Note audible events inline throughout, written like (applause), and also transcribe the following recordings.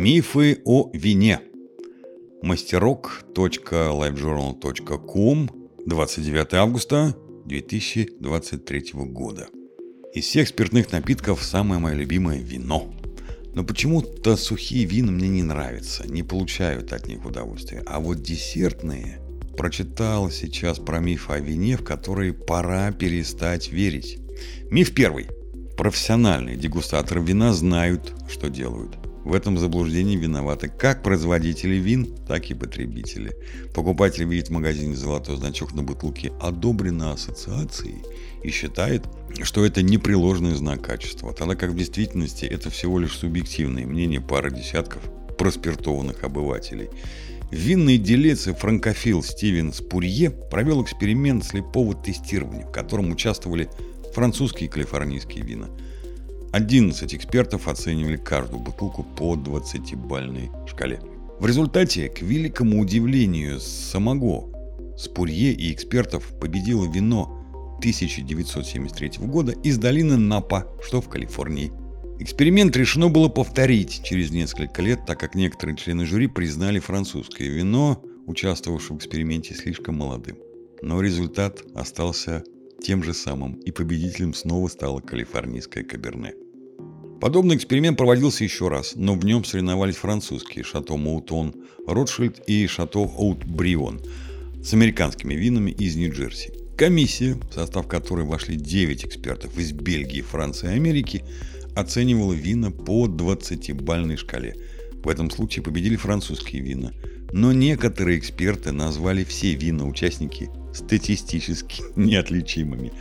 Мифы о вине. мастерок.livejournal.com 29 августа 2023 года. Из всех спиртных напитков самое мое любимое вино. Но почему-то сухие вина мне не нравятся, не получают от них удовольствия. А вот десертные прочитал сейчас про миф о вине, в который пора перестать верить. Миф первый. Профессиональные дегустаторы вина знают, что делают. В этом заблуждении виноваты как производители вин, так и потребители. Покупатель видит в магазине золотой значок на бутылке «Одобрено ассоциацией» и считает, что это непреложный знак качества, тогда как в действительности это всего лишь субъективное мнение пары десятков проспиртованных обывателей. Винный делец и франкофил Стивен Спурье провел эксперимент слепого тестирования, в котором участвовали французские и калифорнийские вина – 11 экспертов оценивали каждую бутылку по 20-бальной шкале. В результате, к великому удивлению самого Спурье и экспертов победило вино 1973 года из долины Напа, что в Калифорнии. Эксперимент решено было повторить через несколько лет, так как некоторые члены жюри признали французское вино, участвовавшее в эксперименте, слишком молодым. Но результат остался тем же самым, и победителем снова стала калифорнийская Каберне. Подобный эксперимент проводился еще раз, но в нем соревновались французские Шато Маутон Ротшильд и Шато Оут Брион с американскими винами из Нью-Джерси. Комиссия, в состав которой вошли 9 экспертов из Бельгии, Франции и Америки, оценивала вина по 20-бальной шкале. В этом случае победили французские вина. Но некоторые эксперты назвали все вина-участники статистически (laughs) неотличимыми.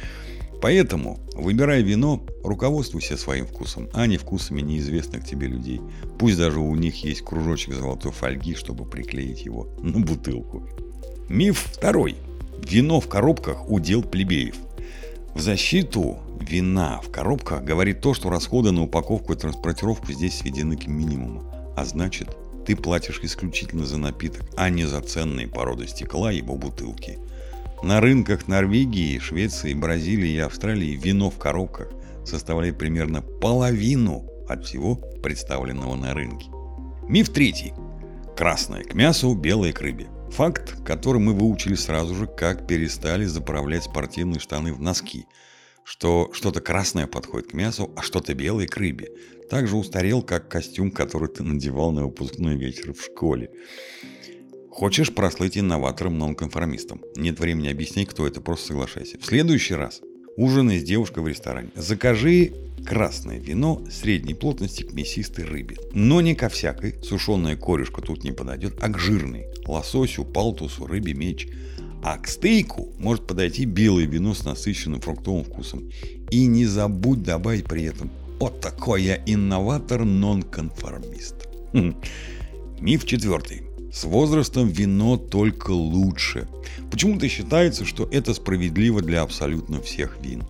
Поэтому, выбирая вино, руководствуйся своим вкусом, а не вкусами неизвестных тебе людей. Пусть даже у них есть кружочек золотой фольги, чтобы приклеить его на бутылку. Миф второй. Вино в коробках – удел плебеев. В защиту вина в коробках говорит то, что расходы на упаковку и транспортировку здесь сведены к минимуму. А значит, ты платишь исключительно за напиток, а не за ценные породы стекла его бутылки – на рынках Норвегии, Швеции, Бразилии и Австралии вино в коробках составляет примерно половину от всего представленного на рынке. Миф третий. Красное к мясу, белое к рыбе. Факт, который мы выучили сразу же, как перестали заправлять спортивные штаны в носки. Что что-то красное подходит к мясу, а что-то белое к рыбе. Также устарел, как костюм, который ты надевал на выпускной вечер в школе. Хочешь прослыть инноватором-нонконформистом? Нет времени объяснять, кто это, просто соглашайся. В следующий раз ужинай с девушкой в ресторане. Закажи красное вино средней плотности к мясистой рыбе. Но не ко всякой, сушеная корешка тут не подойдет, а к жирной. Лососю, палтусу, рыбе меч. А к стейку может подойти белое вино с насыщенным фруктовым вкусом. И не забудь добавить при этом «Вот такой я инноватор-нонконформист». Хм. Миф четвертый. С возрастом вино только лучше. Почему-то считается, что это справедливо для абсолютно всех вин.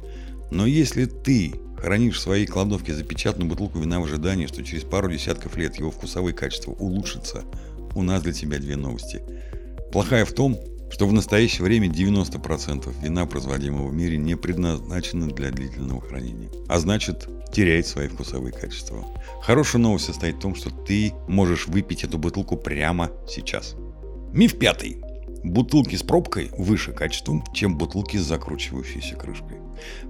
Но если ты хранишь в своей кладовке запечатанную бутылку вина в ожидании, что через пару десятков лет его вкусовые качества улучшатся, у нас для тебя две новости. Плохая в том, что в настоящее время 90% вина, производимого в мире, не предназначены для длительного хранения. А значит, теряет свои вкусовые качества. Хорошая новость состоит в том, что ты можешь выпить эту бутылку прямо сейчас. Миф пятый. Бутылки с пробкой выше качеством, чем бутылки с закручивающейся крышкой.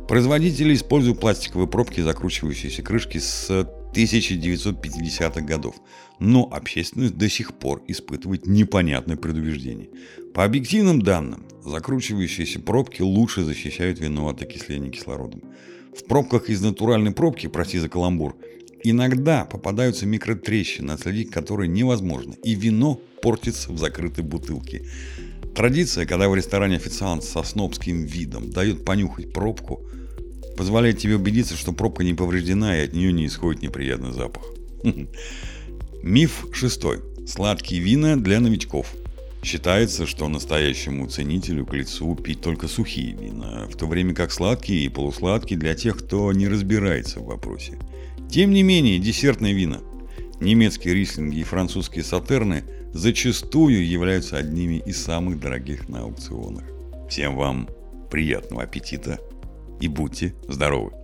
Производители используют пластиковые пробки закручивающиеся крышки с 1950-х годов, но общественность до сих пор испытывает непонятное предубеждение. По объективным данным, закручивающиеся пробки лучше защищают вино от окисления кислородом. В пробках из натуральной пробки, прости за каламбур, иногда попадаются микротрещины, отследить которые невозможно, и вино портится в закрытой бутылке. Традиция, когда в ресторане официант со снобским видом дает понюхать пробку, позволяет тебе убедиться, что пробка не повреждена и от нее не исходит неприятный запах. (laughs) Миф шестой. Сладкие вина для новичков. Считается, что настоящему ценителю к лицу пить только сухие вина, в то время как сладкие и полусладкие для тех, кто не разбирается в вопросе. Тем не менее, десертные вина, немецкие рислинги и французские сатерны зачастую являются одними из самых дорогих на аукционах. Всем вам приятного аппетита и будьте здоровы!